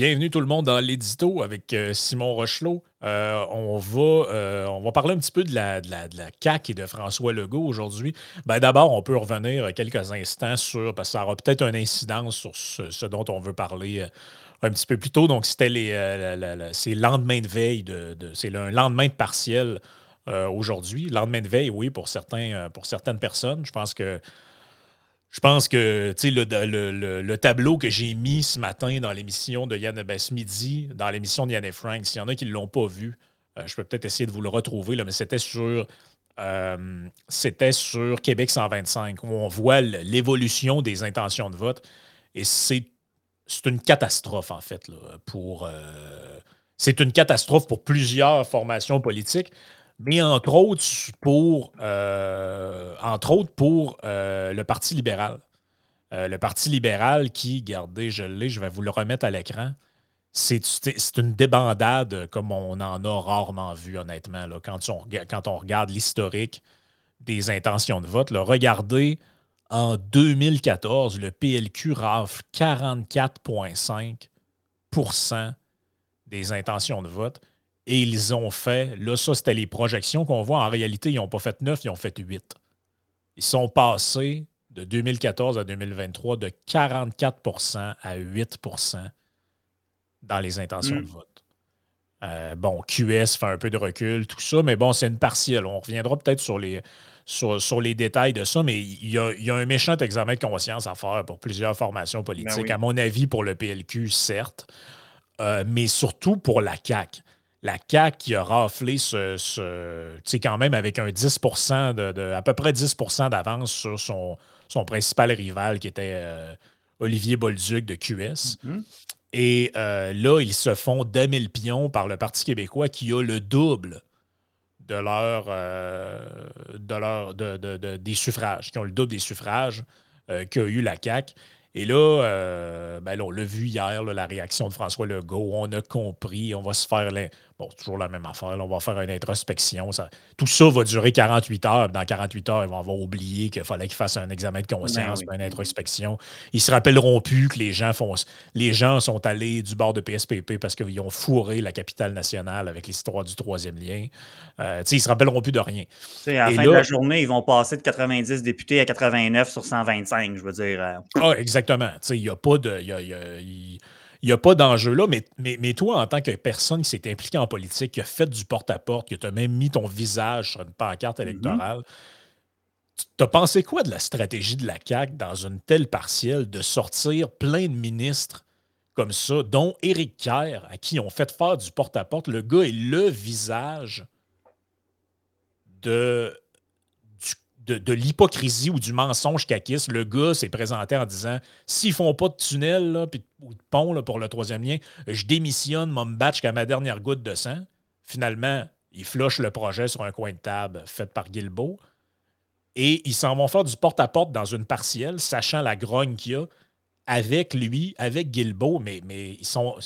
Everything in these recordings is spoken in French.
bienvenue tout le monde dans l'édito avec euh, Simon Rochelot. Euh, on, va, euh, on va parler un petit peu de la, de la, de la CAQ et de François Legault aujourd'hui. Ben, D'abord, on peut revenir quelques instants sur, parce que ça aura peut-être une incidence sur ce, dont on veut parler un petit peu plus tôt. Donc, c'était les, lendemain de veille, de, c'est un lendemain de partiel aujourd'hui. Lendemain de veille, oui, pour, certains, pour certaines personnes. Je pense que je pense que le, le, tableau que j'ai mis ce matin dans l'émission de Yann ben, dans l'émission de Yann et Frank, s'il y en a qui ne l'ont pas vu, euh, je peux peut-être essayer de vous le retrouver, mais c'était sur, euh, c'était sur Québec 125, où on voit l'évolution des intentions de vote. Et c'est une catastrophe, en fait. Euh, pour plusieurs formations politiques mais entre autres pour, euh, entre autres pour euh, le Parti libéral. Euh, le Parti libéral qui, regardez, je l'ai, je vais vous le remettre à l'écran. C'est une débandade comme on en a rarement vu, honnêtement, là, quand, on, quand on regarde l'historique des intentions de vote. regardez, en 2014, le PLQ rafle 44,5% des intentions de vote. Et ils ont fait, là, ça, c'était les projections qu'on voit. En réalité, ils n'ont pas fait 9, ils ont fait 8. Ils sont passés de 2014 à 2023 de 44% à 8% dans les intentions de mm. vote. Euh, bon, QS fait un peu de recul, tout ça, mais bon, c'est une partielle. On reviendra peut-être sur les, sur, les détails de ça, mais il y, a, un méchant examen de conscience à faire pour plusieurs formations politiques. Ben à mon avis, pour le PLQ, certes, euh, mais surtout pour la CAQ la CAQ qui a raflé ce, tu sais, quand même avec un 10% de, à peu près 10% d'avance sur son, son principal rival qui était euh, Olivier Bolduc de QS. Mm-hmm. Et euh, là, ils se font 2000 pions par le Parti québécois qui a le double de leur, euh, de leur de, des suffrages, qui ont le double des suffrages qu'a eu la CAQ. Et là, euh, ben on l'a vu hier, la réaction de François Legault. On a compris, on va se faire. Bon, toujours la même affaire. on va faire une introspection. Ça... Tout ça va durer 48 heures. Dans 48 heures, ils vont avoir oublié qu'il fallait qu'ils fassent un examen de conscience, ben une introspection. Ils se rappelleront plus que les gens font. Les gens sont allés du bord de PSPP parce qu'ils ont fourré la capitale nationale avec l'histoire du troisième lien. Euh, ils ne se rappelleront plus de rien. à la fin de la journée, ils vont passer de 90 députés à 89 sur 125, je veux dire. Euh. Ah, exactement. Il n'y a pas de. Il n'y a pas d'enjeu là, mais, mais, toi, en tant que personne qui s'est impliquée en politique, qui a fait du porte-à-porte, qui a même mis ton visage sur une pancarte mm-hmm. électorale, tu as pensé quoi de la stratégie de la CAQ dans une telle partielle de sortir plein de ministres comme ça, dont Éric Kerr, à qui on fait faire du porte-à-porte? Le gars est le visage de de, l'hypocrisie ou du mensonge caquiste, le gars s'est présenté en disant s'ils font pas de tunnel ou de pont pour le troisième lien, je démissionne, mon batch jusqu'à ma dernière goutte de sang. Finalement, il floche le projet sur un coin de table fait par Guilbeault. Et ils s'en vont faire du porte-à-porte dans une partielle, sachant la grogne qu'il y a avec lui, avec Guilbeault, mais, mais ils sont.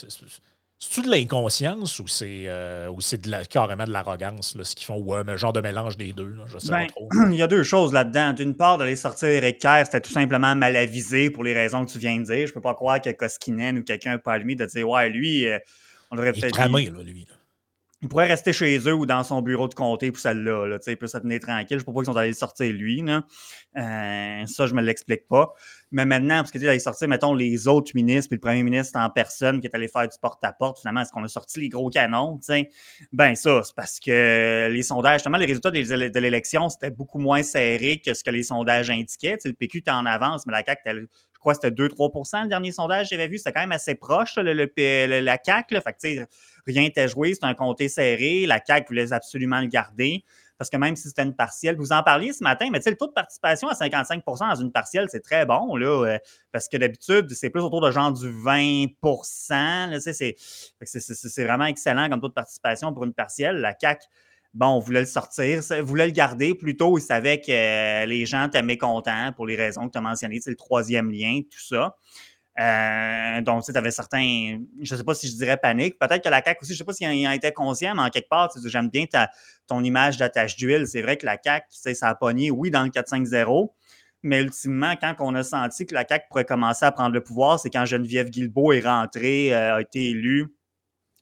C'est-tu de l'inconscience ou c'est euh, de carrément de l'arrogance, ce qu'ils font, ou un genre de mélange des deux? je sais pas ben, trop. Il y a deux choses là-dedans. D'une part, d'aller sortir Eric Kerr, c'était tout simplement mal avisé pour les raisons que tu viens de dire. Je peux pas croire que Koskinen ou quelqu'un pas allumé de dire Ouais, lui, euh, on devrait peut-être. Il est lui. Il pourrait rester chez eux ou dans son bureau de comté pour celle-là. Là, il peut se tenir tranquille. Je ne sais pas pourquoi ils sont allés sortir lui. Euh, ça, je ne me l'explique pas. Mais maintenant, parce qu'ils allaient sortir, mettons, les autres ministres, puis le premier ministre en personne qui est allé faire du porte-à-porte, finalement, est-ce qu'on a sorti les gros canons? Ben ça, c'est parce que les sondages, justement, les résultats de l'élection, c'était beaucoup moins serré que ce que les sondages indiquaient. le PQ était en avance, mais la CAQ, je crois que c'était 2-3% le dernier sondage que j'avais vu. C'était quand même assez proche, le, la CAQ. Fait rien n'était joué, c'était un comté serré. La CAQ voulait absolument le garder parce que même si c'était une partielle, vous en parliez ce matin, mais le taux de participation à 55% dans une partielle, c'est très bon, là, euh, parce que d'habitude, c'est plus autour de genre du 20% C'est vraiment excellent comme taux de participation pour une partielle. La CAQ, bon, voulait le sortir, voulait le garder. Plutôt, il savait que les gens étaient mécontents pour les raisons que tu as mentionnées, c'est le troisième lien, tout ça. Euh, donc, tu avais certains, je ne sais pas si je dirais panique. Peut-être que la CAQ aussi, je ne sais pas s'il en était conscient, mais en quelque part, j'aime bien ton image d'attache d'huile. C'est vrai que la CAQ, ça a pogné, oui, dans le 4-5-0, mais ultimement, quand on a senti que la CAQ pourrait commencer à prendre le pouvoir, c'est quand Geneviève Guilbeault est rentrée, euh, a été élue.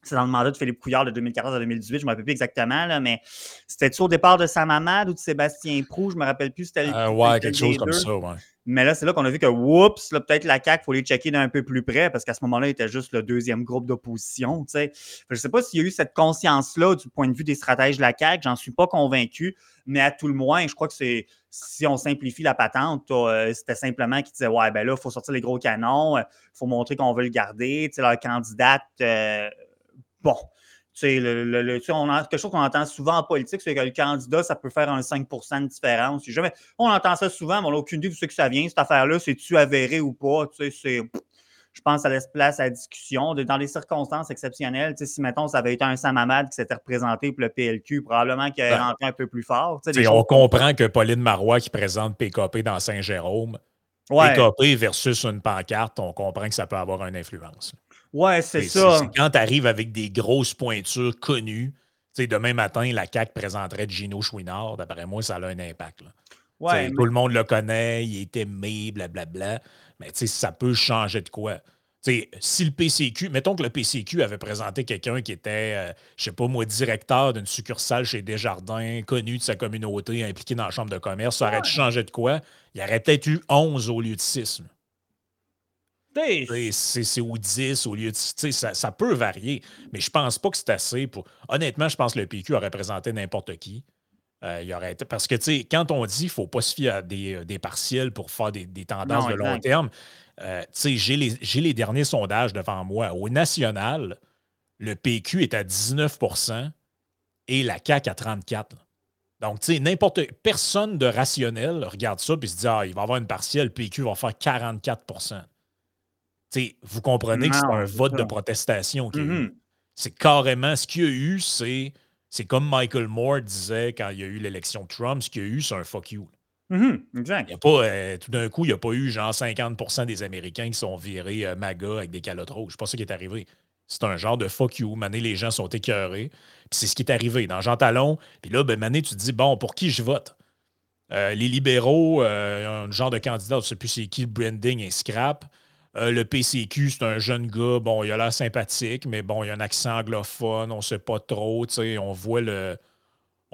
C'est dans le mandat de Philippe Couillard de 2014 à 2018, je ne me rappelle plus exactement, là, mais c'était-tu au départ de Samamad ou de Sébastien Prou, je ne me rappelle plus. C'était euh, ouais, quelque chose comme ça, ouais. Mais là, c'est là qu'on a vu que, oups, peut-être la CAQ, il faut les checker d'un peu plus près parce qu'à ce moment-là, il était juste le deuxième groupe d'opposition. Je ne sais pas s'il y a eu cette conscience-là du point de vue des stratèges de la CAQ, j'en suis pas convaincu, mais à tout le moins, je crois que c'est, si on simplifie la patente, euh, c'était simplement qu'ils disaient, ouais, ben là, il faut sortir les gros canons, il euh, faut montrer qu'on veut le garder. Leur candidate, euh, bon, le, le, on a, quelque chose qu'on entend souvent en politique, c'est que le candidat, ça peut faire un 5 de différence. Jamais, on entend ça souvent, mais on n'a aucune idée de ce que ça vient. Cette affaire-là, c'est-tu avéré ou pas? Je pense que ça laisse place à la discussion. Dans les circonstances exceptionnelles, si, mettons, ça avait été un Samamad qui s'était représenté pour le PLQ, probablement qu'il aurait ben, rentré un peu plus fort. On comprend que Pauline Marois, qui présente PKP dans Saint-Jérôme, PKP versus une pancarte, on comprend que ça peut avoir une influence. Ouais, c'est ça. quand tu arrives avec des grosses pointures connues, demain matin, la CAQ présenterait Gino Chouinard. D'après moi, ça a un impact. Ouais, Tout le monde le connaît, il est aimé, blablabla. Mais ça peut changer de quoi? si le PCQ, mettons que le PCQ avait présenté quelqu'un qui était, je euh, je sais pas moi, directeur d'une succursale chez Desjardins, connu de sa communauté, impliqué dans la chambre de commerce, ça aurait changé de quoi? Il y aurait peut-être eu 11 au lieu de 6. C'est ou 10 au lieu de. Ça, ça peut varier, mais je pense pas que c'est assez pour. Honnêtement, je pense que le PQ aurait présenté n'importe qui. Euh, il aurait été... Parce que quand on dit qu'il ne faut pas se fier à des, euh, partiels pour faire des, tendances de long terme, euh, j'ai les, les, derniers sondages devant moi. Au national, le PQ est à 19% et la CAQ à 34 donc, tu sais, n'importe personne de rationnel regarde ça et se dit Ah, il va avoir une partielle, le PQ va faire 44 vous comprenez que c'est un vote de protestation. Mm-hmm. C'est carrément ce qu'il y a eu, c'est. C'est comme Michael Moore disait quand il y a eu l'élection de Trump, ce qu'il y a eu, c'est un fuck you. Mm-hmm. Exact. Il a pas, euh, tout d'un coup, il n'y a pas eu genre 50% des Américains qui sont virés euh, MAGA avec des calottes rouges. C'est pas ça qui est arrivé. C'est un genre de fuck you. Mané, les gens sont écœurés. Puis c'est ce qui est arrivé. Dans Jean Talon, puis là, ben, Mané, tu te dis, bon, pour qui je vote? Euh, les libéraux, un genre de candidat, je ne sais plus c'est qui, le branding et scrap. Euh, le PCQ, c'est un jeune gars, bon, il a l'air sympathique, mais bon, il a un accent anglophone, on ne sait pas trop, tu sais, on voit le.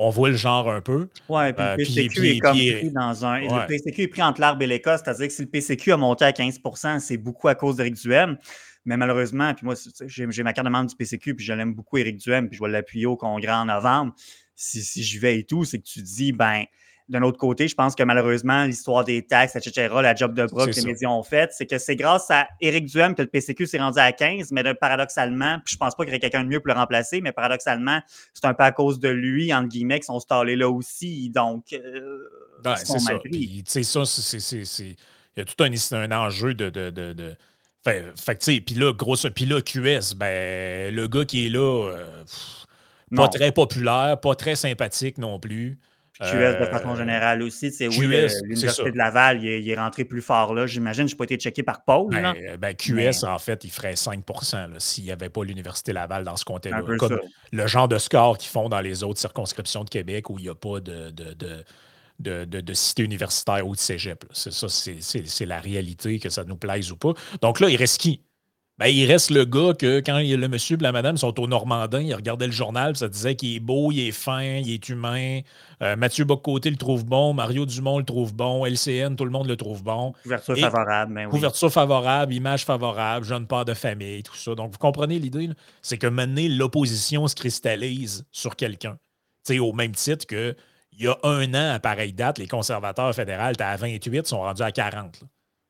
On voit le genre un peu. Oui, puis le PCQ est comme pris dans un. Le PCQ est pris entre l'arbre et l'écosse, c'est-à-dire que si le PCQ a monté à 15% c'est beaucoup à cause d'Éric Duhem. Mais malheureusement, puis moi, j'ai ma carte de membre du PCQ, puis je l'aime beaucoup, Éric Duhem, puis je vais l'appuyer au congrès en novembre. Si, si j'y vais et tout, c'est que tu dis, ben, d'un autre côté, je pense que malheureusement, l'histoire des taxes, etc., la job de bras que les médias ont fait, c'est que c'est grâce à Éric Duhem que le PCQ s'est rendu à 15, mais paradoxalement, puis je pense pas qu'il y aurait quelqu'un de mieux pour le remplacer, mais paradoxalement, c'est un peu à cause de lui, entre guillemets, qui sont stallés là aussi. Donc, euh, c'est ça. Ça, c'est. Il y a tout un, un enjeu de. de, de, de... Fait, fait puis là, gros, puis là, QS, ben, le gars qui est là, euh, pas très populaire, pas très sympathique non plus. QS de façon euh, générale aussi. C'est oui, l'Université de Laval, il est, rentré plus fort là. J'imagine, je n'ai pas été checké par Paul. Ben, ben QS, en fait, il ferait 5% s'il n'y avait pas l'Université Laval dans ce comté-là. Comme le genre de score qu'ils font dans les autres circonscriptions de Québec où il n'y a pas de, de, de cité universitaire ou de cégep. C'est ça, c'est la réalité, que ça nous plaise ou pas. Donc là, il reste qui? Ben, il reste le gars que quand le monsieur et la madame sont au Normandin, il regardait le journal, ça disait qu'il est beau, il est fin, il est humain. Euh, Mathieu Bocoté le trouve bon, Mario Dumont le trouve bon, LCN, tout le monde le trouve bon. Couverture favorable, mais ben oui. Couverture favorable, image favorable, jeune père de famille, tout ça. Donc, vous comprenez l'idée? C'est que maintenant, l'opposition se cristallise sur quelqu'un. Au même titre que il y a un an, à pareille date, les conservateurs fédéraux étaient à 28, sont rendus à 40.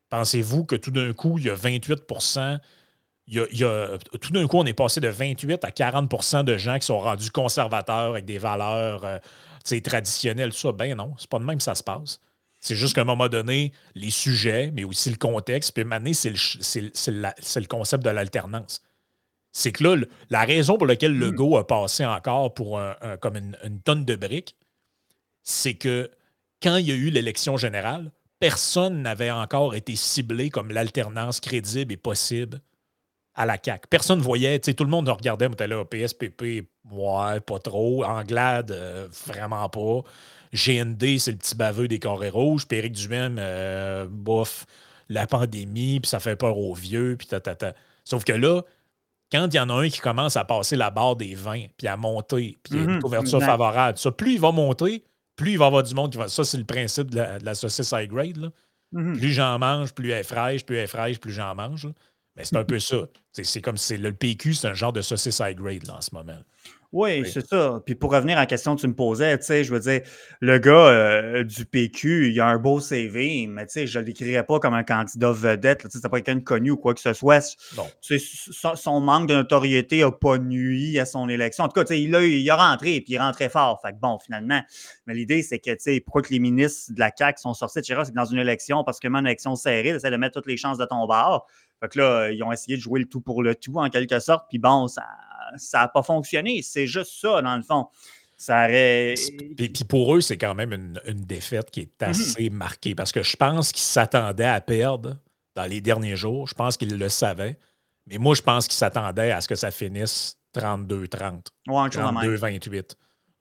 Pensez-vous que tout d'un coup, il y a 28 il y a, tout d'un coup, on est passé de 28 à 40% de gens qui sont rendus conservateurs avec des valeurs euh, traditionnelles, tout ça. Ben non, c'est pas de même que ça se passe. C'est juste qu'à un moment donné, les sujets, mais aussi le contexte, puis maintenant, c'est le, concept de l'alternance. C'est que là, la raison pour laquelle le hmm. go a passé encore pour comme une, une, tonne de briques, c'est que quand il y a eu l'élection générale, personne n'avait encore été ciblé comme l'alternance crédible et possible à la CAQ. Personne ne voyait, tout le monde regardait, était là, PSPP, ouais, pas trop. Anglade, euh, vraiment pas. GND, c'est le petit baveux des carrés rouges, puis Éric Duhem, euh, bof, la pandémie, puis ça fait peur aux vieux, puis ta, ta, ta. Sauf que là, quand il y en a un qui commence à passer la barre des 20, puis à monter, puis il y a une Mhm, couverture favorable, ça, plus il va monter, plus il va y avoir du monde qui va. Ça, c'est le principe de la, de la saucisse high grade. là. Mhm. Plus j'en mange, plus elle est fraîche, plus elle est fraîche, plus j'en mange. là. Mais c'est un peu ça. C'est c'est comme si le PQ, c'est un genre de saucisse high grade là, en ce moment. Oui, Oui. c'est ça. Puis pour revenir à la question que tu me posais, tu sais, je veux dire, le gars euh, du PQ, il a un beau CV, mais tu sais, je ne l'écrirais pas comme un candidat vedette. Tu sais, c'est pas quelqu'un de connu ou quoi que ce soit. Non. Tu sais, son, son manque de notoriété n'a pas nuit à son élection. En tout cas, tu sais, il a, il a rentré, puis il rentrait fort. Fait que bon, finalement. Mais l'idée, c'est que, tu sais, pourquoi que les ministres de la CAQ sont sortis de chez eux, c'est que dans une élection, parce que même une élection serrée, essaient de mettre toutes les chances de ton bord. Fait que là, ils ont essayé de jouer le tout pour le tout, en quelque sorte. Puis bon, ça n'a pas fonctionné. C'est juste ça, dans le fond. Ça aurait. Puis, puis pour eux, c'est quand même une, une défaite qui est assez marquée parce que je pense qu'ils s'attendaient à perdre dans les derniers jours. Je pense qu'ils le savaient. Mais moi, je pense qu'ils s'attendaient à ce que ça finisse 32-30, Ouais, une chose de même. 32-28.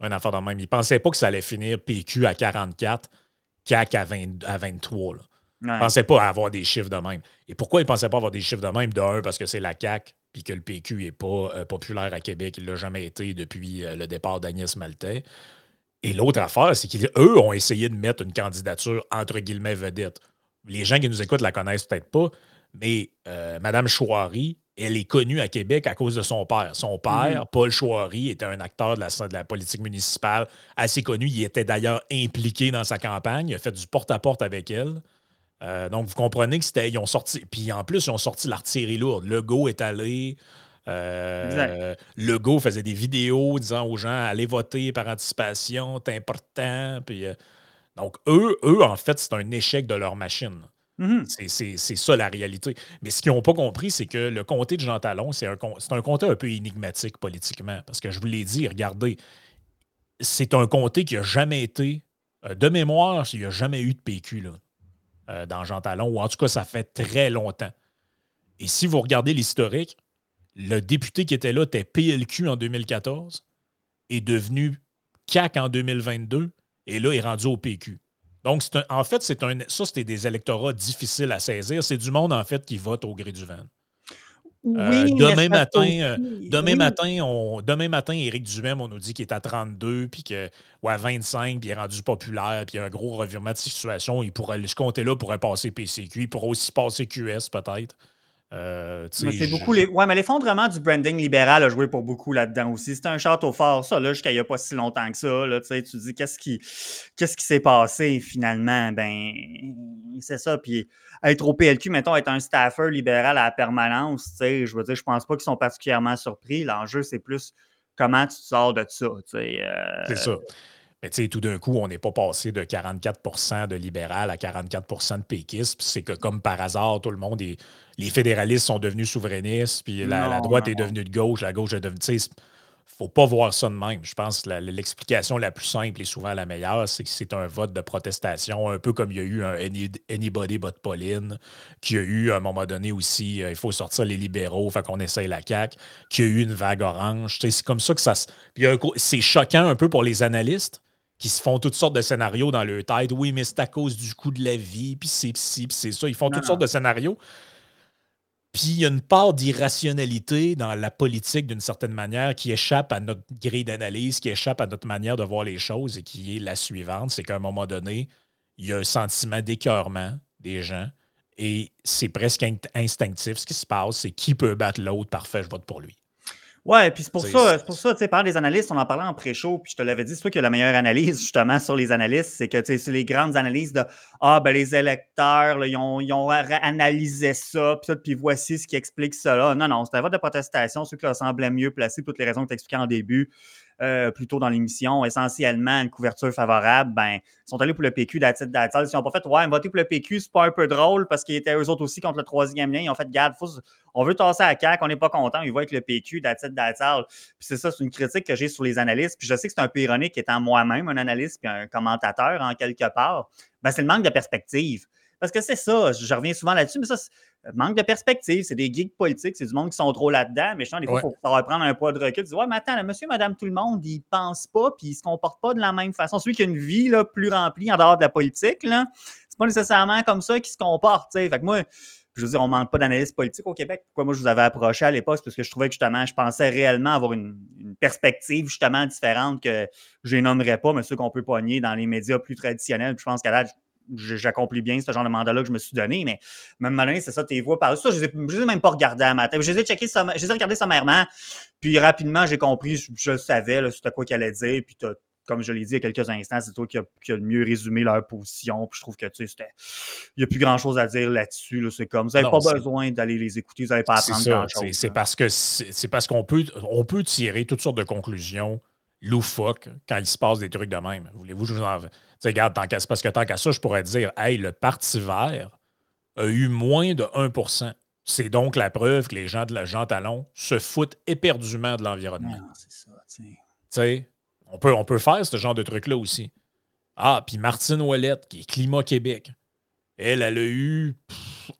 Un affaire de même. Ils ne pensaient pas que ça allait finir PQ à 44, CAC à, 20 à 23. Là. Ils ne Ouais. pensaient pas avoir des chiffres de même. Et pourquoi ils ne pensaient pas avoir des chiffres de même? De un, parce que c'est la CAQ, puis que le PQ n'est pas euh, populaire à Québec. Il ne l'a jamais été depuis euh, le départ d'Agnès Maltais. Et l'autre affaire, c'est qu'eux ont essayé de mettre une candidature entre guillemets vedette. Les gens qui nous écoutent la connaissent peut-être pas, mais euh, Mme Chouari, elle est connue à Québec à cause de son père. Son père, Paul Chouari, était un acteur de la, de la politique municipale assez connu. Il était d'ailleurs impliqué dans sa campagne. Il a fait du porte-à-porte avec elle. Euh, donc, vous comprenez que c'était. Ils ont sorti. Puis en plus, ils ont sorti l'artillerie lourde. Legault est allé. Euh, Legault faisait des vidéos disant aux gens allez voter par anticipation, c'est important. Puis, euh, donc, eux, eux, en fait, c'est un échec de leur machine. Mhm. C'est- C'est c'est ça la réalité. Mais ce qu'ils n'ont pas compris, c'est que le comté de Jean Talon, c'est un, com- c'est un comté un peu énigmatique politiquement. Parce que je vous l'ai dit, regardez, c'est un comté qui n'a jamais été, euh, de mémoire, il n'y a jamais eu de PQ là, euh, dans Jean Talon, ou en tout cas, ça fait très longtemps. Et si vous regardez l'historique, le député qui était là était PLQ en 2014, est devenu CAC en 2022, et là, est rendu au PQ. Donc, en fait, un, ça, c'était des électorats difficiles à saisir. C'est du monde, en fait, qui vote au gré du vent. Euh, Oui, demain matin, euh, Demain oui. matin, on, demain matin, Éric Duhem, on nous dit qu'il est à 32, puis que, ou à 25, puis il est rendu populaire, puis il y a un gros revirement de situation. Il pourrait, ce comté-là pourrait passer PCQ. Il pourrait aussi passer QS, peut-être. Euh, c'est je- beaucoup les... Ouais, mais l'effondrement du branding libéral a joué pour beaucoup là-dedans aussi. C'était un château fort, ça, là, jusqu'à il n'y a pas si longtemps que ça. Là, tu sais, tu dis qu'est-ce qui qu'est-ce qui s'est passé finalement? Ben, c'est ça. Puis être au PLQ, mettons, être un staffer libéral à la permanence, tu sais, je veux dire, je pense pas qu'ils sont particulièrement surpris. L'enjeu, c'est plus comment tu te sors de ça. Tu sais, euh, C'est ça. Mais tu sais, tout d'un coup, on n'est pas passé de 44% de libéral à 44% de péquistes. C'est que comme par hasard, tout le monde est. Les fédéralistes sont devenus souverainistes, puis la, droite non, est devenue de gauche, la gauche est devenue. Faut pas voir ça de même. Je pense que l'explication la plus simple et souvent la meilleure, c'est que c'est un vote de protestation, un peu comme il y a eu un Any- Anybody but Pauline, qu'il y a eu à un moment donné aussi, euh, il faut sortir les libéraux, fait qu'on essaye la CAQ, qu'il y a eu une vague orange. C'est comme ça que ça se. C'est choquant un peu pour les analystes qui se font toutes sortes de scénarios dans leur tête. Oui, mais c'est à cause du coût de la vie, puis c'est ci, puis c'est ça. Ils font Non, toutes non. sortes de scénarios. Puis il y a une part d'irrationalité dans la politique d'une certaine manière qui échappe à notre grille d'analyse, qui échappe à notre manière de voir les choses et qui est la suivante, c'est qu'à un moment donné, il y a un sentiment d'écœurement des gens et c'est presque in- instinctif ce qui se passe, c'est qui peut battre l'autre, parfait, je vote pour lui. Ouais, puis c'est pour ça, c'est pour ça, tu sais, par des analystes, on en parlait en pré-show, puis je te l'avais dit, c'est toi qui as la meilleure analyse, justement, sur les analystes, c'est que, tu sais, c'est les grandes analyses de Ah, ben les électeurs, là, ils, ont, ils ont analysé ça, puis puis voici ce qui explique cela. Non, non, c'est un vote de protestation, ceux qui leur semblaient mieux placés, pour toutes les raisons que tu expliquais en début, euh, plus tôt dans l'émission, essentiellement une couverture favorable, ben, ils sont allés pour le PQ d'attitude d'attitude. Ils n'ont pas fait, ouais, voter pour le PQ, c'est pas un peu drôle parce qu'ils étaient eux autres aussi contre le troisième lien. Ils ont fait, garde, on veut tasser à CAQ, on n'est pas content, ils vont avec le PQ, d'attitude d'attitude. Puis c'est ça, c'est une critique que j'ai sur les analystes. Puis je sais que c'est un peu ironique étant moi-même un analyste puis un commentateur en quelque part. Ben, c'est le manque de perspective. Parce que c'est ça, je reviens souvent là-dessus, mais ça, manque de perspective. C'est des geeks politiques, c'est du monde qui sont trop là-dedans. Mais je des fois, il faut savoir prendre un poids de recul. Tu dis, ouais, mais attends, monsieur, madame, tout le monde, ils ne pensent pas puis ils ne se comportent pas de la même façon. Celui qui a une vie là, plus remplie en dehors de la politique, ce n'est pas nécessairement comme ça qu'il se comporte. Fait que moi, je veux dire, on ne manque pas d'analyse politique au Québec. Pourquoi moi je vous avais approché à l'époque? Parce que je trouvais que justement, je pensais réellement avoir une, perspective justement différente que je nommerais pas, mais ceux qu'on peut pogner dans les médias plus traditionnels. je pense qu'à là, j'accomplis bien ce genre de mandat-là que je me suis donné, mais même donné, c'est ça, tes voix par ça, je ne les, ai même pas regardés à matin. Je les ai je les ai regardés sommairement, puis rapidement, j'ai compris, je, savais, c'était quoi qu'elle allait dire, puis comme je l'ai dit il y a quelques instants, c'est toi qui a, le mieux résumé leur position. Puis je trouve que tu sais, il n'y a plus grand chose à dire là-dessus. c'est comme vous n'avez pas besoin d'aller les écouter, vous n'avez pas à apprendre grand-chose. C'est parce que c'est parce qu'on peut, on peut tirer toutes sortes de conclusions loufoques quand il se passe des trucs de même. Voulez-vous que je vous en sais, regarde, tant parce que tant qu'à ça, je pourrais dire, hey, le Parti vert a eu moins de 1% C'est donc la preuve que les gens de la Jean Talon se foutent éperdument de l'environnement. c'est ça, tu sais. On peut, on peut faire ce genre de truc-là aussi. Ah, puis Martine Ouellette, qui est Climat Québec, elle, elle a eu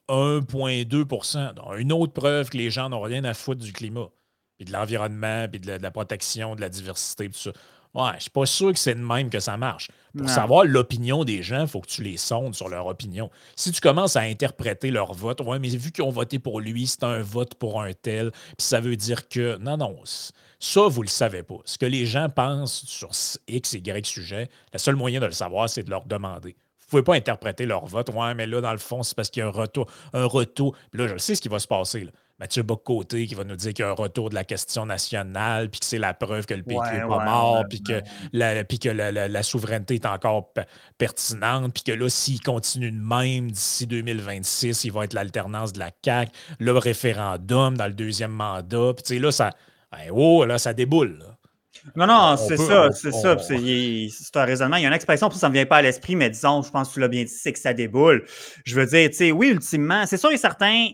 1,2% Une autre preuve que les gens n'ont rien à foutre du climat, puis de l'environnement, puis de la, protection, de la diversité, tout ça. Ouais, je suis pas sûr que c'est de même que ça marche. Pour savoir l'opinion des gens, il faut que tu les sondes sur leur opinion. Si tu commences à interpréter leur vote, ouais, mais vu qu'ils ont voté pour lui, c'est un vote pour un tel, puis ça veut dire que. Non, non. Ça, vous ne le savez pas. Ce que les gens pensent sur X et Y sujet, le seul moyen de le savoir, c'est de leur demander. Vous ne pouvez pas interpréter leur vote. Ouais, mais là, dans le fond, c'est parce qu'il y a un retour. Un retour. Puis là, je sais ce qui va se passer. Là. Mathieu Bocoté qui va nous dire qu'il y a un retour de la question nationale, puis que c'est la preuve que le PQ n'est pas mort, puis que, la, que la, souveraineté est encore pertinente, puis que là, s'il continue de même d'ici 2026, il va être l'alternance de la CAQ, le référendum dans le deuxième mandat. Puis tu sais, là, ça, ben, oh, là, ça déboule. Non, non, c'est ça, c'est ça. C'est un raisonnement. Il y a une expression, ça ne me vient pas à l'esprit, mais disons, je pense que tu l'as bien dit, c'est que ça déboule. Je veux dire, tu sais, oui, ultimement, c'est sûr et certain,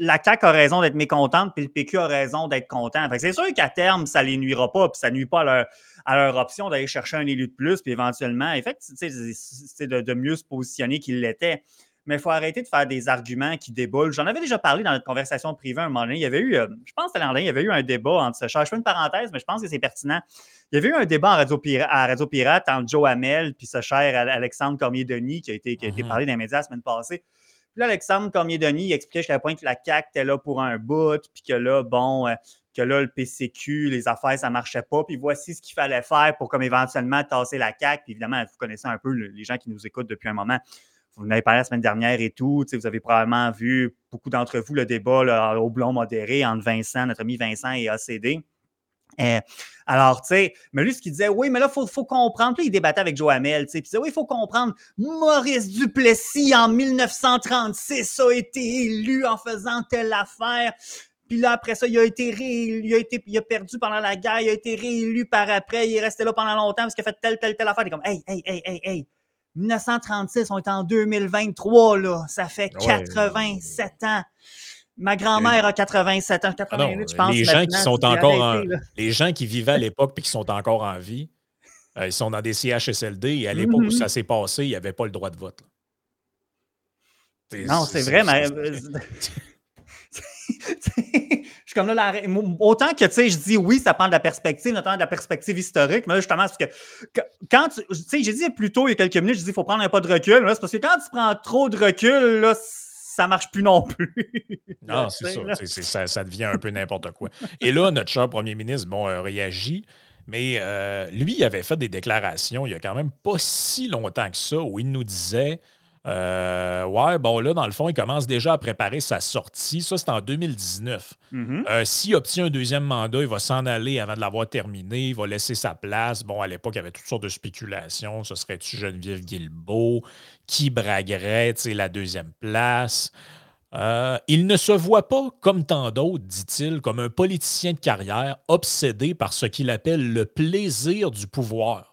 la CAQ a raison d'être mécontente, puis le PQ a raison d'être content. C'est sûr qu'à terme, ça ne les nuira pas, puis ça ne nuit pas à leur, option d'aller chercher un élu de plus, puis éventuellement, en fait, c'est de, de, mieux se positionner qu'il l'était mais il faut arrêter de faire des arguments qui déboulent. J'en avais déjà parlé dans notre conversation privée un moment donné. Il y avait eu, euh, je pense que l'an dernier, il y avait eu un débat entre ce Je fais une parenthèse, mais je pense que c'est pertinent. Il y avait eu un débat Radio à Radio Pirate entre Joe Hamel et ce cher Alexandre Cormier-Denis qui a été, qui mhm. parlé dans les médias la semaine passée. Puis là, Alexandre Cormier-Denis il expliquait jusqu'à point que la CAQ était là pour un bout, puis que là, bon, euh, que là, le PCQ, les affaires, ça ne marchait pas. Puis voici ce qu'il fallait faire pour comme éventuellement tasser la CAQ. Puis évidemment, vous connaissez un peu les gens qui nous écoutent depuis un moment vous en avez parlé la semaine dernière et tout. Vous avez probablement vu, beaucoup d'entre vous, le débat au blond modéré entre Vincent, notre ami Vincent et ACD. Euh, alors, tu sais, mais lui, ce qu'il disait, oui, mais là, il faut, faut, comprendre. Puis il débattait avec Joamel, tu sais. Puis il disait, oui, il faut comprendre. Maurice Duplessis, en 1936, a été élu en faisant telle affaire. Puis là, après ça, il a été réélu, il a, été, il a perdu pendant la guerre, il a été réélu par après, il est resté là pendant longtemps parce qu'il a fait telle, telle, telle affaire. Il est comme, hey, hey, hey, hey, hey 1936, on est en 2023, là. Ça fait 87 ans. Ma grand-mère a 87 ans, 88, ah je pense. Les gens qui sont encore les gens qui vivaient à l'époque et qui sont encore en vie, euh, ils sont dans des CHSLD et à l'époque où mm-hmm. ça s'est passé, ils n'avaient pas le droit de vote. Non, c'est vrai, mais. suis comme là, autant que, tu sais, je dis oui, ça prend de la perspective, notamment de la perspective historique, mais là, justement, parce que, quand tu sais, j'ai dit plus tôt, il y a quelques minutes, je dis, il faut prendre un pas de recul, c'est parce que quand tu prends trop de recul, là, ça marche plus non plus. non, c'est ça, ça, devient un peu n'importe quoi. Et là, notre cher premier ministre, bon, réagit. Mais euh, lui, il avait fait des déclarations il y a quand même pas si longtemps que ça où il nous disait euh, ouais, bon, là, dans le fond, il commence déjà à préparer sa sortie. Ça, c'est en 2019. Mm-hmm. Euh, s'il obtient un deuxième mandat, il va s'en aller avant de l'avoir terminé. Il va laisser sa place. Bon, à l'époque, il y avait toutes sortes de spéculations. Ce serait-tu Geneviève Guilbeault? Qui braguerait la deuxième place? Euh, il ne se voit pas, comme tant d'autres, dit-il, comme un politicien de carrière obsédé par ce qu'il appelle le plaisir du pouvoir.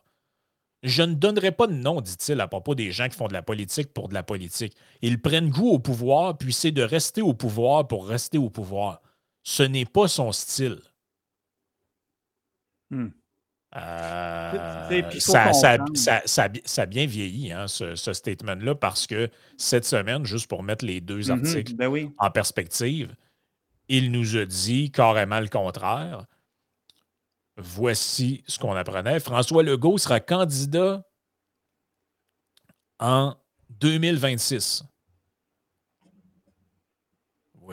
Je ne donnerai pas de nom, dit-il, à propos des gens qui font de la politique pour de la politique. Ils prennent goût au pouvoir, puis c'est de rester au pouvoir pour rester au pouvoir. Ce n'est pas son style. Hmm. ça, a bien vieilli, hein, ce, statement-là, parce que cette semaine, juste pour mettre les deux mm-hmm. articles ben en perspective, il nous a dit carrément le contraire. Voici ce qu'on apprenait. François Legault sera candidat en 2026.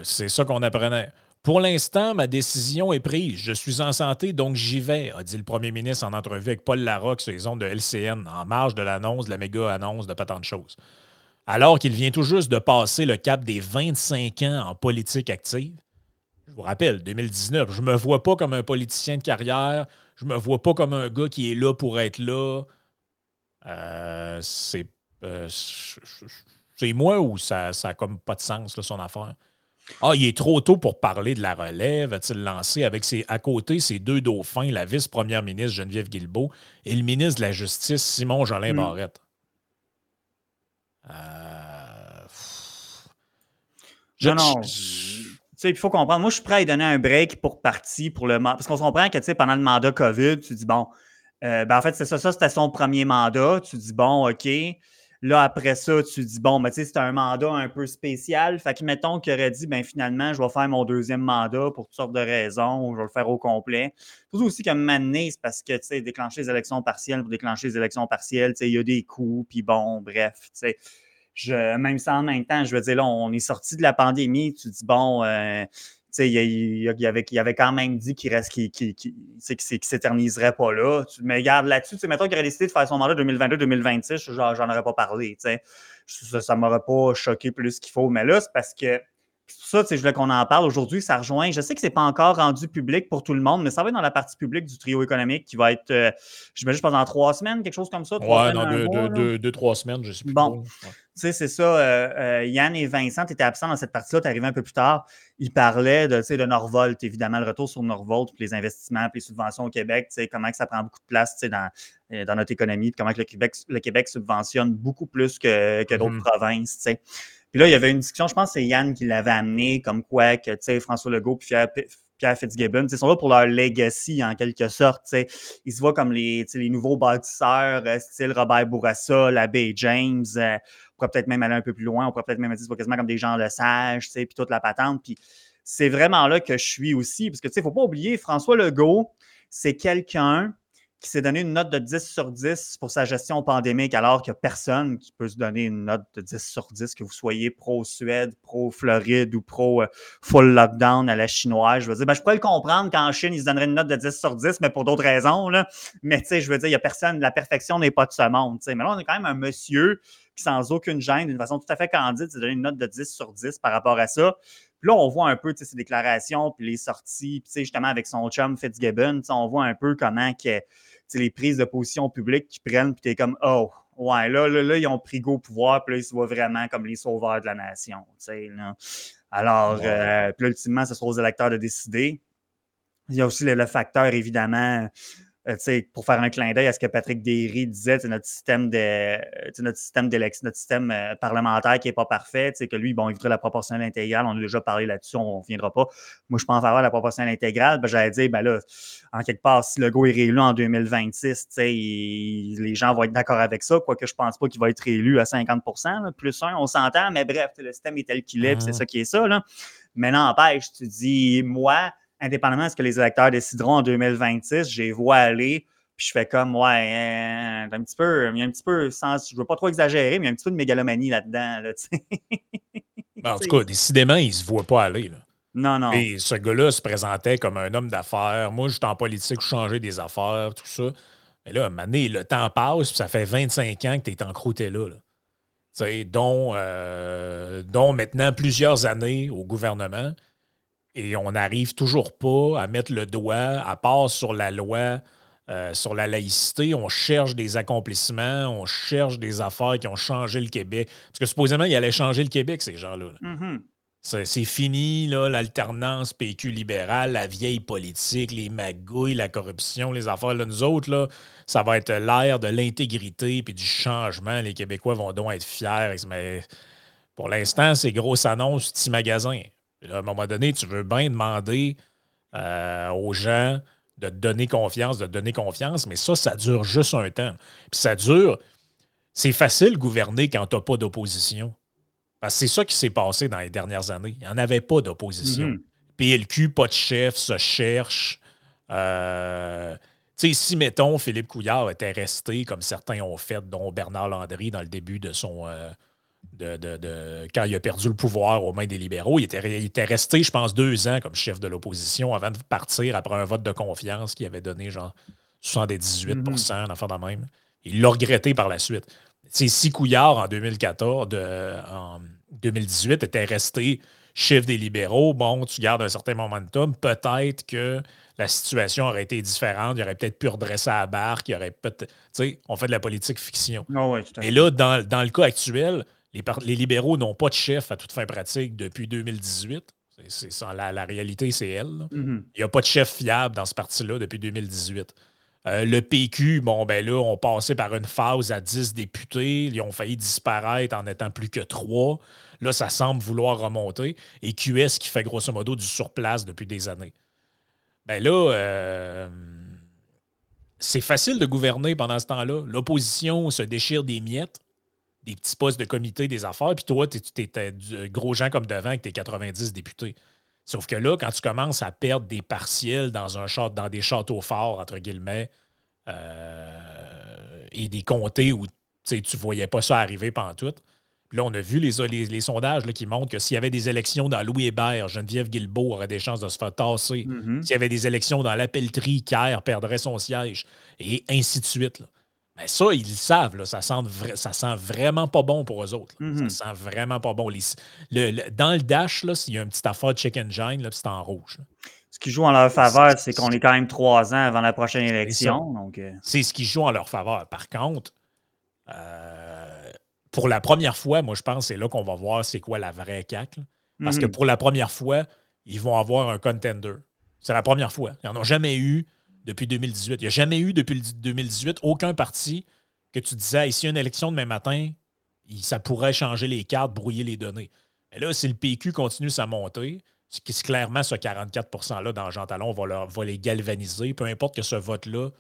C'est ça qu'on apprenait. Pour l'instant, ma décision est prise. Je suis en santé, donc j'y vais, a dit le premier ministre en entrevue avec Paul Larocque sur les ondes de LCN, en marge de l'annonce, de la méga annonce de pas tant de choses. Alors qu'il vient tout juste de passer le cap des 25 ans en politique active. Je vous rappelle, 2019, je ne me vois pas comme un politicien de carrière. Je ne me vois pas comme un gars qui est là pour être là. Euh, c'est euh, c'est moi ou ça n'a comme pas de sens, son affaire? Ah, il est trop tôt pour parler de la relève, a-t-il lancé avec ses, à côté ses deux dauphins, la vice-première ministre Geneviève Guilbeault et le ministre de la Justice Simon Jolin hmm. Barrette. Euh... non, non. Il faut comprendre. Moi, je suis prêt à donner un break pour partie pour le Parce qu'on comprend que pendant le mandat COVID, tu dis bon, euh, ben, en fait, c'est ça, ça c'était son premier mandat. Tu dis bon, OK. Là, après ça, tu dis, bon, mais tu sais, c'est un mandat un peu spécial. Fait que, mettons qu'il aurait dit, ben finalement, je vais faire mon deuxième mandat pour toutes sortes de raisons, je vais le faire au complet. Surtout aussi comme Mané, c'est parce que, tu sais, déclencher les élections partielles pour déclencher les élections partielles, tu sais, il y a des coûts, puis bon, bref, tu sais. Je, même ça en même temps, je veux dire, là, on est sorti de la pandémie, tu dis, bon, euh, il, il, il, avait, il, avait, quand même dit qu'il reste qu'il ne s'éterniserait pas là. Mais regarde là-dessus, mettons qu'il aurait décidé de faire son mandat 2022-2026, j'en aurais pas parlé. Ça ne m'aurait pas choqué plus qu'il faut. Mais là, c'est parce que c'est pour ça, je voulais qu'on en parle aujourd'hui. Ça rejoint. Je sais que ce n'est pas encore rendu public pour tout le monde, mais ça va être dans la partie publique du trio économique qui va être, euh, je juste pendant trois semaines, quelque chose comme ça. Oui, dans deux, deux, trois semaines, je sais plus. Bon, tu sais, c'est ça. Euh, euh, Yann et Vincent étaient absents dans cette partie-là. Tu es arrivé un peu plus tard. Ils parlaient de, de Norvolt, évidemment, le retour sur Norvolt, puis les investissements, puis les subventions au Québec, comment que ça prend beaucoup de place dans, dans notre économie, puis comment que le Québec, le Québec subventionne beaucoup plus que, que d'autres mm-hmm. provinces. sais. Puis là, il y avait une discussion, je pense que c'est Yann qui l'avait amené, comme quoi que, tu sais, François Legault puis Pierre, Fitzgibbon, ils sont là pour leur legacy, en quelque sorte. sais. Ils se voient comme les, les nouveaux bâtisseurs, euh, style Robert Bourassa, l'abbé James. Euh, on pourrait peut-être même aller un peu plus loin. On pourrait peut-être même dire quasiment comme des gens de sage, puis toute la patente. Puis c'est vraiment là que je suis aussi. Parce que, il ne faut pas oublier, François Legault, c'est quelqu'un qui s'est donné une note de 10 sur 10 pour sa gestion pandémique, alors qu'il n'y a personne qui peut se donner une note de 10 sur 10, que vous soyez pro-Suède, pro-Floride ou pro-full lockdown à la chinoise. Je veux dire, ben, je pourrais le comprendre qu'en Chine, ils se donneraient une note de 10 sur 10, mais pour d'autres raisons. Là. Mais tu sais, je veux dire, il n'y a personne, la perfection n'est pas de ce monde. Mais là, on est quand même un monsieur qui, sans aucune gêne, d'une façon tout à fait candide, s'est donné une note de 10 sur 10 par rapport à ça. Puis là, on voit un peu ses déclarations, puis les sorties, puis justement avec son chum Fitzgibbon, on voit un peu comment que, les prises de position publiques qui prennent, puis tu es comme, oh, ouais, là, là, là, ils ont pris go au pouvoir, puis là, ils se voient vraiment comme les sauveurs de la nation. Là. Alors, euh, puis là, ultimement, ce sera aux électeurs de décider. Il y a aussi le facteur, évidemment, euh, pour faire un clin d'œil à ce que Patrick Derry disait, c'est notre système de notre système d'élection, notre système euh, parlementaire qui n'est pas parfait, que lui, bon, il voudrait la proportionnelle intégrale. On a déjà parlé là-dessus, on ne reviendra pas. Moi, je pense avoir la proportionnelle intégrale. Ben, J'allais dire, ben là, en quelque part, si le go est réélu en 2026, les gens vont être d'accord avec ça, quoique je ne pense pas qu'il va être réélu à 50% plus un, on s'entend, mais bref, le système est tel qu'il est, c'est mmh. ça qui est ça. Là. Mais n'empêche, tu dis, moi, indépendamment de ce que les électeurs décideront en 2026, j'ai vois aller, puis je fais comme, ouais, hein, un petit peu, il y a un petit peu, sans, je veux pas trop exagérer, mais il y a un petit peu de mégalomanie là-dedans, là, ben, en tout cas, décidément, il ne se voit pas aller, là. Non, non. Et ce gars-là se présentait comme un homme d'affaires. Moi, je suis en politique, je changeais des affaires, tout ça. Mais là, à un moment donné, le temps passe, puis ça fait 25 ans que tu es encrouté là. là. Dont, euh, dont maintenant plusieurs années au gouvernement. Et on n'arrive toujours pas à mettre le doigt, à part sur la loi, euh, sur la laïcité. On cherche des accomplissements, on cherche des affaires qui ont changé le Québec. Parce que supposément, ils allaient changer le Québec, ces gens-là. Mm-hmm. C'est fini, l'alternance PQ libérale, la vieille politique, les magouilles, la corruption, les affaires. Là, nous autres, là, ça va être l'ère de l'intégrité et du changement. Les Québécois vont donc être fiers. Mais pour l'instant, c'est grosse annonce, petit magasin à un moment donné, tu veux bien demander euh, aux gens de te donner confiance, de te donner confiance, mais ça, ça dure juste un temps. Puis ça dure. C'est facile gouverner quand tu n'as pas d'opposition. Parce que c'est ça qui s'est passé dans les dernières années. Il n'y en avait pas d'opposition. Mm-hmm. PLQ, pas de chef, se cherche. Euh, sais, si, mettons, Philippe Couillard était resté, comme certains ont fait, dont Bernard Landry, dans le début de son. Euh, de, quand il a perdu le pouvoir aux mains des libéraux, il était, il était resté, je pense, deux ans comme chef de l'opposition avant de partir après un vote de confiance qui avait donné genre 78% mm enfin de même. Il l'a regretté par la suite. sais, si Couillard, en 2014, de, en 2018, était resté chef des libéraux, bon, tu gardes un certain momentum, peut-être que la situation aurait été différente. Il aurait peut-être pu redresser la barque. Il aurait peut-être. Tu sais, on fait de la politique fiction. Ah Et là, dans, le cas actuel, les, les libéraux n'ont pas de chef à toute fin pratique depuis 2018. C'est, la, réalité, c'est elle. Mm-hmm. Il n'y a pas de chef fiable dans ce parti-là depuis 2018. Euh, le PQ, bon, ben là, on passait par une phase à 10 députés. Ils ont failli disparaître en étant plus que 3. Là, ça semble vouloir remonter. Et QS qui fait grosso modo du surplace depuis des années. Ben là, euh, c'est facile de gouverner pendant ce temps-là. L'opposition se déchire des miettes, des petits postes de comité des affaires, puis toi, tu es, gros gens comme devant avec tes 90 députés. Sauf que là, quand tu commences à perdre des partiels dans, un dans des châteaux forts, entre guillemets, euh, et des comtés où tu ne voyais pas ça arriver pendant tout, Là, on a vu les, les, sondages qui montrent que s'il y avait des élections dans Louis Hébert, Geneviève Guilbeault aurait des chances de se faire tasser. Mm-hmm. S'il y avait des élections dans la pelleterie, Kerr perdrait son siège, et ainsi de suite. Mais ça, ils le savent, ça, sent ça sent vraiment pas bon pour eux autres. Mm-hmm. Ça sent vraiment pas bon. dans le dash, s'il y a une petite affaire de check engine, c'est en rouge. Ce qui joue en leur faveur, c'est qu'on est quand même trois ans avant la prochaine élection. Euh. C'est ce qui joue en leur faveur. Par contre, euh, pour la première fois, moi, je pense c'est là qu'on va voir c'est quoi la vraie CAQ. Parce que mhm. pour la première fois, ils vont avoir un contender. C'est la première fois. Ils n'en ont jamais eu depuis 2018. Il n'y a jamais eu depuis 2018 aucun parti que tu disais, ici, une élection demain matin, ça pourrait changer les cartes, brouiller les données. Mais là, si le PQ continue sa montée, clairement ce 44 %-là dans Jean Talon va, va les galvaniser, peu importe que ce vote-là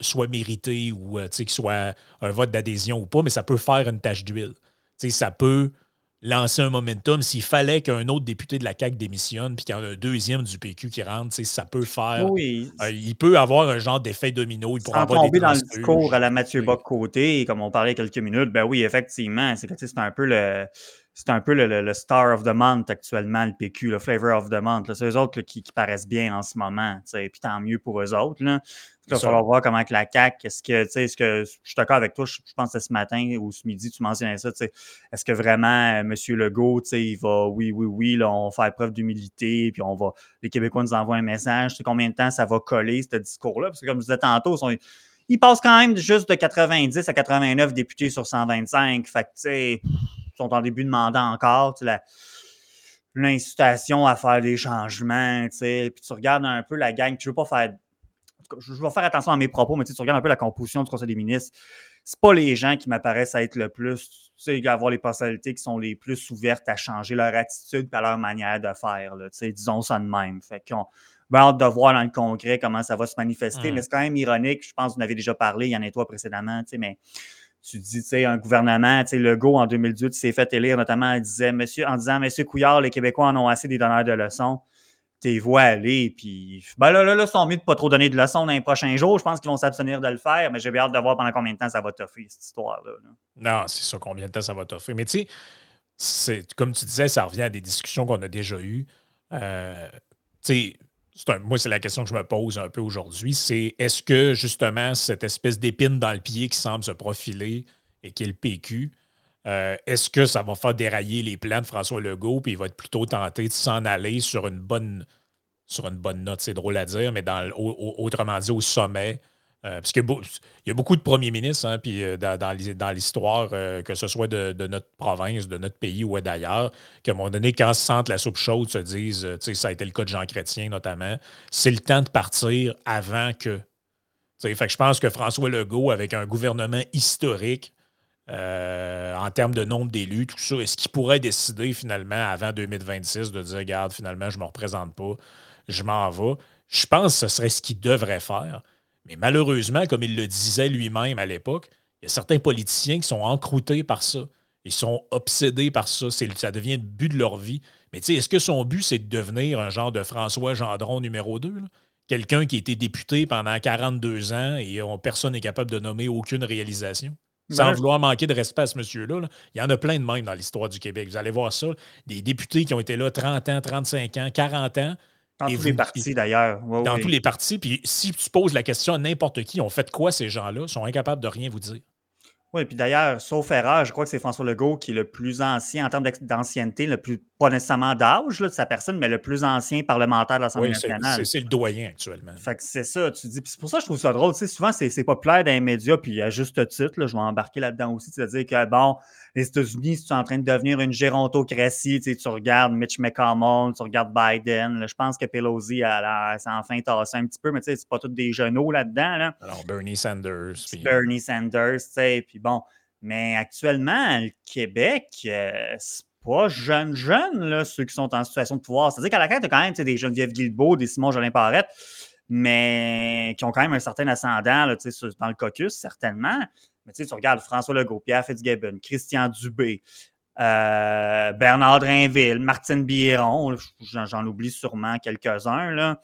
soit mérité ou euh, qu'il soit un vote d'adhésion ou pas, mais ça peut faire une tâche d'huile. Ça peut lancer un momentum. S'il fallait qu'un autre député de la CAQ démissionne puis qu'il y en a un deuxième du PQ qui rentre, ça peut faire. Oui. Euh, il peut avoir un genre d'effet domino. Il Sans tomber dans le discours à la Mathieu Bock-Côté, comme on parlait quelques minutes, ben oui, effectivement, c'est un peu le c'est un peu le, star of the month actuellement, le PQ, le flavor of the month. C'est eux autres qui, paraissent bien en ce moment. Puis tant mieux pour eux autres. Là. Il va falloir voir comment que la CAQ, est-ce que, tu sais, est-ce que, je suis d'accord avec toi, je, pense que ce matin ou ce midi, tu mentionnais ça, est-ce que vraiment euh, M. Legault, tu sais, il va, oui, oui, oui, là, on va faire preuve d'humilité, puis on va, les Québécois nous envoient un message, combien de temps ça va coller, ce discours-là, parce que comme je disais tantôt, ils passent quand même juste de 90 à 89 députés sur 125, fait que, tu sais, sont en début de mandat encore, tu sais, l'incitation à faire des changements, tu sais, puis tu regardes un peu la gang, tu veux pas faire je vais faire attention à mes propos, mais tu regardes un peu la composition du Conseil des ministres, c'est pas les gens qui m'apparaissent à être le plus, tu sais, avoir les personnalités qui sont les plus ouvertes à changer leur attitude et leur manière de faire, là, tu sais, disons ça de même. Fait qu'on va hâte de voir dans le congrès comment ça va se manifester, mais c'est quand même ironique, je pense que vous en avez déjà parlé, il y en a toi précédemment, tu sais, mais tu dis, tu sais, un gouvernement, tu sais, Legault en 2018 s'est fait élire, notamment, il disait, monsieur, en disant, Monsieur Couillard, les Québécois en ont assez des donneurs de leçons tes voix aller. Puis, ben là, là, là, sont mieux de pas trop donner de leçons dans les prochains jours. Je pense qu'ils vont s'abstenir de le faire, mais j'ai hâte de voir pendant combien de temps ça va t'offrir, cette histoire-là. Non, c'est ça, combien de temps ça va t'offrir. Mais tu sais, comme tu disais, ça revient à des discussions qu'on a déjà eues. Euh, tu sais, moi, c'est la question que je me pose un peu aujourd'hui. C'est est-ce que justement cette espèce d'épine dans le pied qui semble se profiler et qui est le PQ, euh, est-ce que ça va faire dérailler les plans de François Legault, puis il va être plutôt tenté de s'en aller sur une bonne sur une bonne note, c'est drôle à dire, mais dans, autrement dit, au sommet. Euh, parce qu'il y, a beaucoup de premiers ministres, hein, puis euh, dans, l'histoire, que ce soit de, notre province, de notre pays ou d'ailleurs, qu'à un moment donné, quand ils sentent la soupe chaude, se disent, ça a été le cas de Jean Chrétien notamment, c'est le temps de partir avant que. fait que je pense que François Legault, avec un gouvernement historique, euh, en termes de nombre d'élus, tout ça, est-ce qu'il pourrait décider finalement avant 2026 de dire, regarde, finalement, je ne me représente pas, je m'en vais? Je pense que ce serait ce qu'il devrait faire. Mais malheureusement, comme il le disait lui-même à l'époque, il y a certains politiciens qui sont encroutés par ça. Ils sont obsédés par ça. Ça devient le but de leur vie. Mais est-ce que son but, c'est de devenir un genre de François Gendron numéro 2? Quelqu'un qui a été député pendant 42 ans et personne n'est capable de nommer aucune réalisation? Sans vouloir manquer de respect à ce monsieur-là, il y en a plein de même dans l'histoire du Québec. Vous allez voir ça. Des députés qui ont été là 30 ans, 35 ans, 40 ans. Dans tous les partis, d'ailleurs. dans tous les partis. Puis si tu poses la question à n'importe qui, ont fait quoi ces gens-là? Ils sont incapables de rien vous dire. Oui, puis d'ailleurs, sauf erreur, je crois que c'est François Legault qui est le plus ancien en termes d'ancienneté, le plus, pas nécessairement d'âge de sa personne, mais le plus ancien parlementaire de l'Assemblée oui, nationale. C'est le doyen actuellement. Fait que c'est ça, tu dis. c'est pour ça que je trouve ça drôle. Tu sais, souvent, c'est populaire dans les médias, puis à juste titre, je vais embarquer là-dedans aussi. C'est-à-dire que, bon, les États-Unis, sont en train de devenir une gérontocratie. Tu, sais, tu regardes Mitch McConnell, tu regardes Biden. je pense que Pelosi, s'est enfin tassé un petit peu, mais tu sais, c'est pas tous des genoux là-dedans. Là. Alors, Bernie Sanders. Bernie Sanders, tu sais, puis bon. Mais actuellement, le Québec, euh, c'est pas jeune jeune, là, ceux qui sont en situation de pouvoir. C'est-à-dire qu'à la carte, tu as quand même des Geneviève Guilbeault, des Simon Jolin Parette, mais qui ont quand même un certain ascendant là, dans le caucus, certainement. Mais tu regardes François Legault, Pierre Fitzgibbon, Christian Dubé, euh, Bernard Drinville, Martine Biron, j'en oublie sûrement quelques-uns.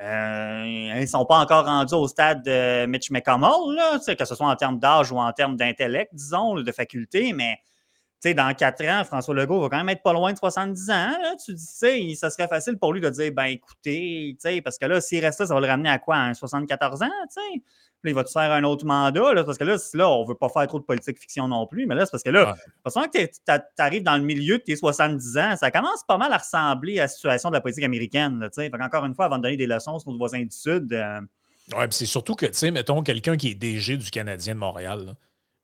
Euh, ils ne sont pas encore rendus au stade de Mitch McConnell, que ce soit en termes d'âge ou en termes d'intellect, disons, de faculté, mais dans quatre ans, François Legault va quand même être pas loin de 70 ans. Là, tu dis, ça serait facile pour lui de dire, ben écoutez, parce que là, s'il reste là, ça va le ramener à quoi? À 74 ans? sais? Il va te faire un autre mandat, là, parce que là, là on ne veut pas faire trop de politique fiction non plus, mais là, c'est parce que là, ouais. que tu arrives dans le milieu de tes 70 ans, ça commence pas mal à ressembler à la situation de la politique américaine. Là, fait encore une fois, avant de donner des leçons sur nos voisins du Sud. Euh, Oui, c'est surtout que, tu sais, mettons, quelqu'un qui est DG du Canadien de Montréal,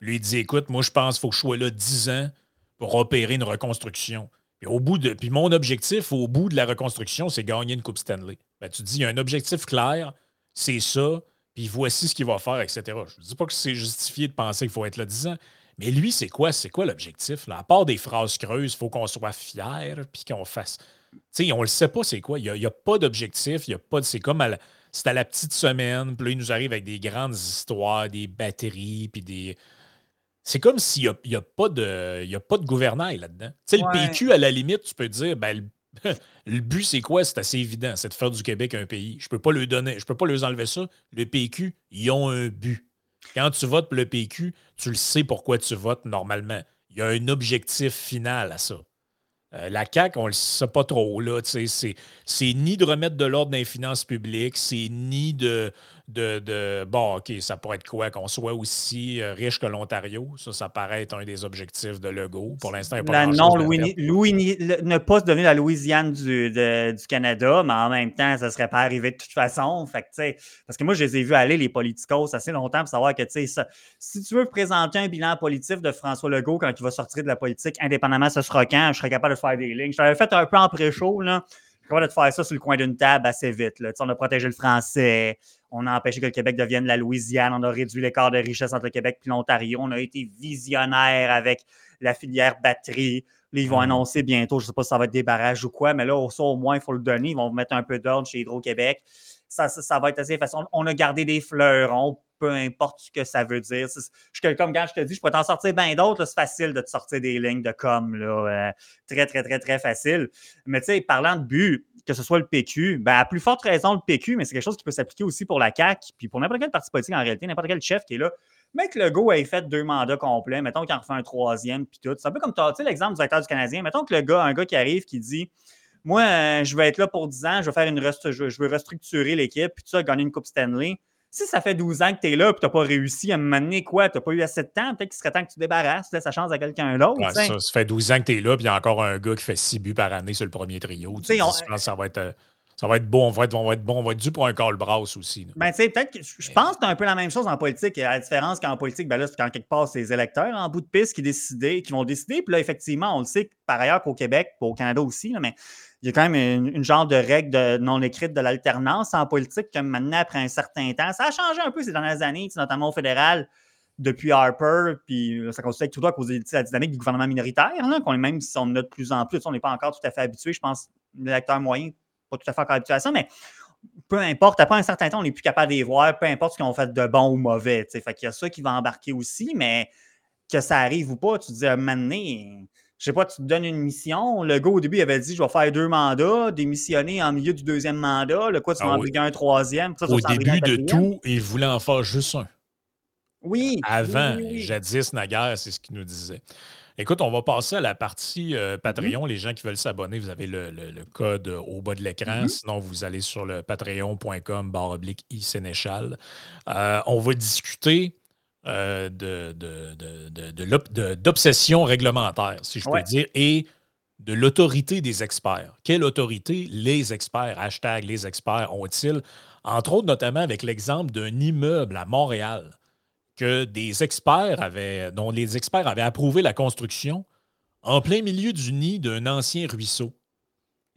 lui dit écoute, moi, je pense qu'il faut que je sois là 10 ans pour opérer une reconstruction. Puis, au bout de, puis mon objectif, au bout de la reconstruction, c'est gagner une Coupe Stanley. Ben, tu dis, il y a un objectif clair, c'est ça puis voici ce qu'il va faire, etc. Je ne dis pas que c'est justifié de penser qu'il faut être là 10 ans, mais lui, c'est quoi? C'est quoi l'objectif? À part des phrases creuses, il faut qu'on soit fier, puis qu'on fasse. Tu sais, on le sait pas, c'est quoi. Il n'y a, pas d'objectif, il y a pas C'est comme à la... c'est à la petite semaine, puis là, il nous arrive avec des grandes histoires, des batteries, puis des. C'est comme s'il n'y a, pas de, a pas de gouvernail là-dedans. Tu sais, le PQ, à la limite, tu peux dire, ben, le but, c'est quoi? C'est assez évident. C'est de faire du Québec un pays. Je ne peux pas le donner, je peux pas leur enlever ça. Le PQ, ils ont un but. Quand tu votes pour le PQ, tu le sais pourquoi tu votes normalement. Il y a un objectif final à ça. Euh, la CAQ, on ne le sait pas trop. Là, c'est, c'est ni de remettre de l'ordre dans les finances publiques, c'est ni de, de, bon, OK, ça pourrait être quoi? Qu'on soit aussi euh, riche que l'Ontario? Ça, ça paraît être un des objectifs de Legault. Pour l'instant, il n'y a pas Non, Louis, Louis, ne pas se devenir la Louisiane du, du, Canada, mais en même temps, ça ne serait pas arrivé de toute façon. Fait que, parce que moi, je les ai vus aller, les politicos, assez longtemps pour savoir que ça, si tu veux présenter un bilan politique de François Legault quand il va sortir de la politique, indépendamment ce sera quand, je serais capable de faire des lignes. Je t'avais fait un peu en pré-show, là. Je suis capable de faire ça sur le coin d'une table assez vite. Là. On a protégé le français, on a empêché que le Québec devienne la Louisiane. On a réduit l'écart de richesse entre le Québec et l'Ontario. On a été visionnaire avec la filière batterie. Là, ils vont mm. annoncer bientôt, je ne sais pas si ça va être des barrages ou quoi, mais là, au moins, il faut le donner. Ils vont mettre un peu d'ordre chez Hydro-Québec. Ça, ça, va être assez facile. On a gardé des fleurons, peu importe ce que ça veut dire. Je, comme quand je te dis, je peux t'en sortir bien d'autres. C'est facile de te sortir des lignes de com. Là, euh, très, très, très, très facile. Mais tu sais, parlant de but, que ce soit le PQ, ben, à plus forte raison le PQ, mais c'est quelque chose qui peut s'appliquer aussi pour la CAQ, puis pour n'importe quel parti politique en réalité, n'importe quel chef qui est là. Mec, le go ait fait deux mandats complets, mettons qu'il en refait un troisième, puis tout. C'est un peu comme tu sais, l'exemple du directeur du Canadien. Mettons que le gars, un gars qui arrive qui dit Moi, euh, je vais être là pour 10 ans, je vais faire une je veux restructurer l'équipe, puis tu as gagner une Coupe Stanley. Si ça fait 12 ans que tu es là et tu n'as pas réussi à me mener quoi, tu n'as pas eu assez de temps, peut-être qu'il serait temps que tu débarrasses, tu laisses la chance à quelqu'un d'autre. ça, ça, fait 12 ans que tu es là, puis il y a encore un gars qui fait 6 buts par année sur le premier trio. Tu on... ça va être. Ça va être bon, on va être, on va être bon, on va être dû pour un call brass aussi. Ben, tu sais, peut-être que je pense que c'est un peu la même chose en politique. La différence qu'en politique, ben là, c'est quand quelque part, c'est les électeurs en bout de piste qui, décident, qui vont décider. Puis là, effectivement, on le sait par ailleurs qu'au Québec, au Canada aussi, mais il y a quand même une, genre de règle non écrite de l'alternance en politique que maintenant, après un certain temps, ça a changé un peu ces dernières années, notamment au fédéral, depuis Harper, puis ça continue avec tout à cause de la dynamique du gouvernement minoritaire, qu'on est même si on a de plus en plus, on n'est pas encore tout à fait habitué, je pense, l'électeur moyen, pas tout à fait encore habitué à ça, mais peu importe, après un certain temps, on n'est plus capable de les voir, peu importe ce qu'ils ont fait de bon ou mauvais. Fait qu'il y a ça qui va embarquer aussi, mais que ça arrive ou pas, tu te dis à je sais pas, tu te donnes une mission. Le gars, au début, il avait dit Je vais faire deux mandats, démissionner en milieu du deuxième mandat. Le quoi, tu vas ah en un troisième? au début de tout, il voulait en faire juste un. Oui. Avant, jadis, naguère, c'est ce qu'il nous disait. Écoute, on va passer à la partie euh, mm-hmm. Patreon. Les gens qui veulent s'abonner, vous avez le, code au bas de l'écran. Mm-hmm. Sinon, vous allez sur le patreon.com barre oblique Sénéchal. Euh, on va discuter euh, d'obsession réglementaire, si je peux dire, et de l'autorité des experts. Quelle autorité les experts, hashtag les experts, ont-ils? Entre autres, notamment avec l'exemple d'un immeuble à Montréal que des experts avaient, dont les experts avaient approuvé la construction en plein milieu du nid d'un ancien ruisseau.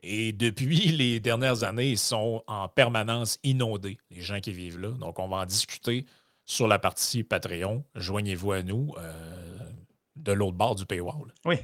Et depuis les dernières années, ils sont en permanence inondés, les gens qui vivent là. Donc, on va en discuter sur la partie Patreon. Joignez-vous à nous euh, de l'autre bord du paywall. Oui,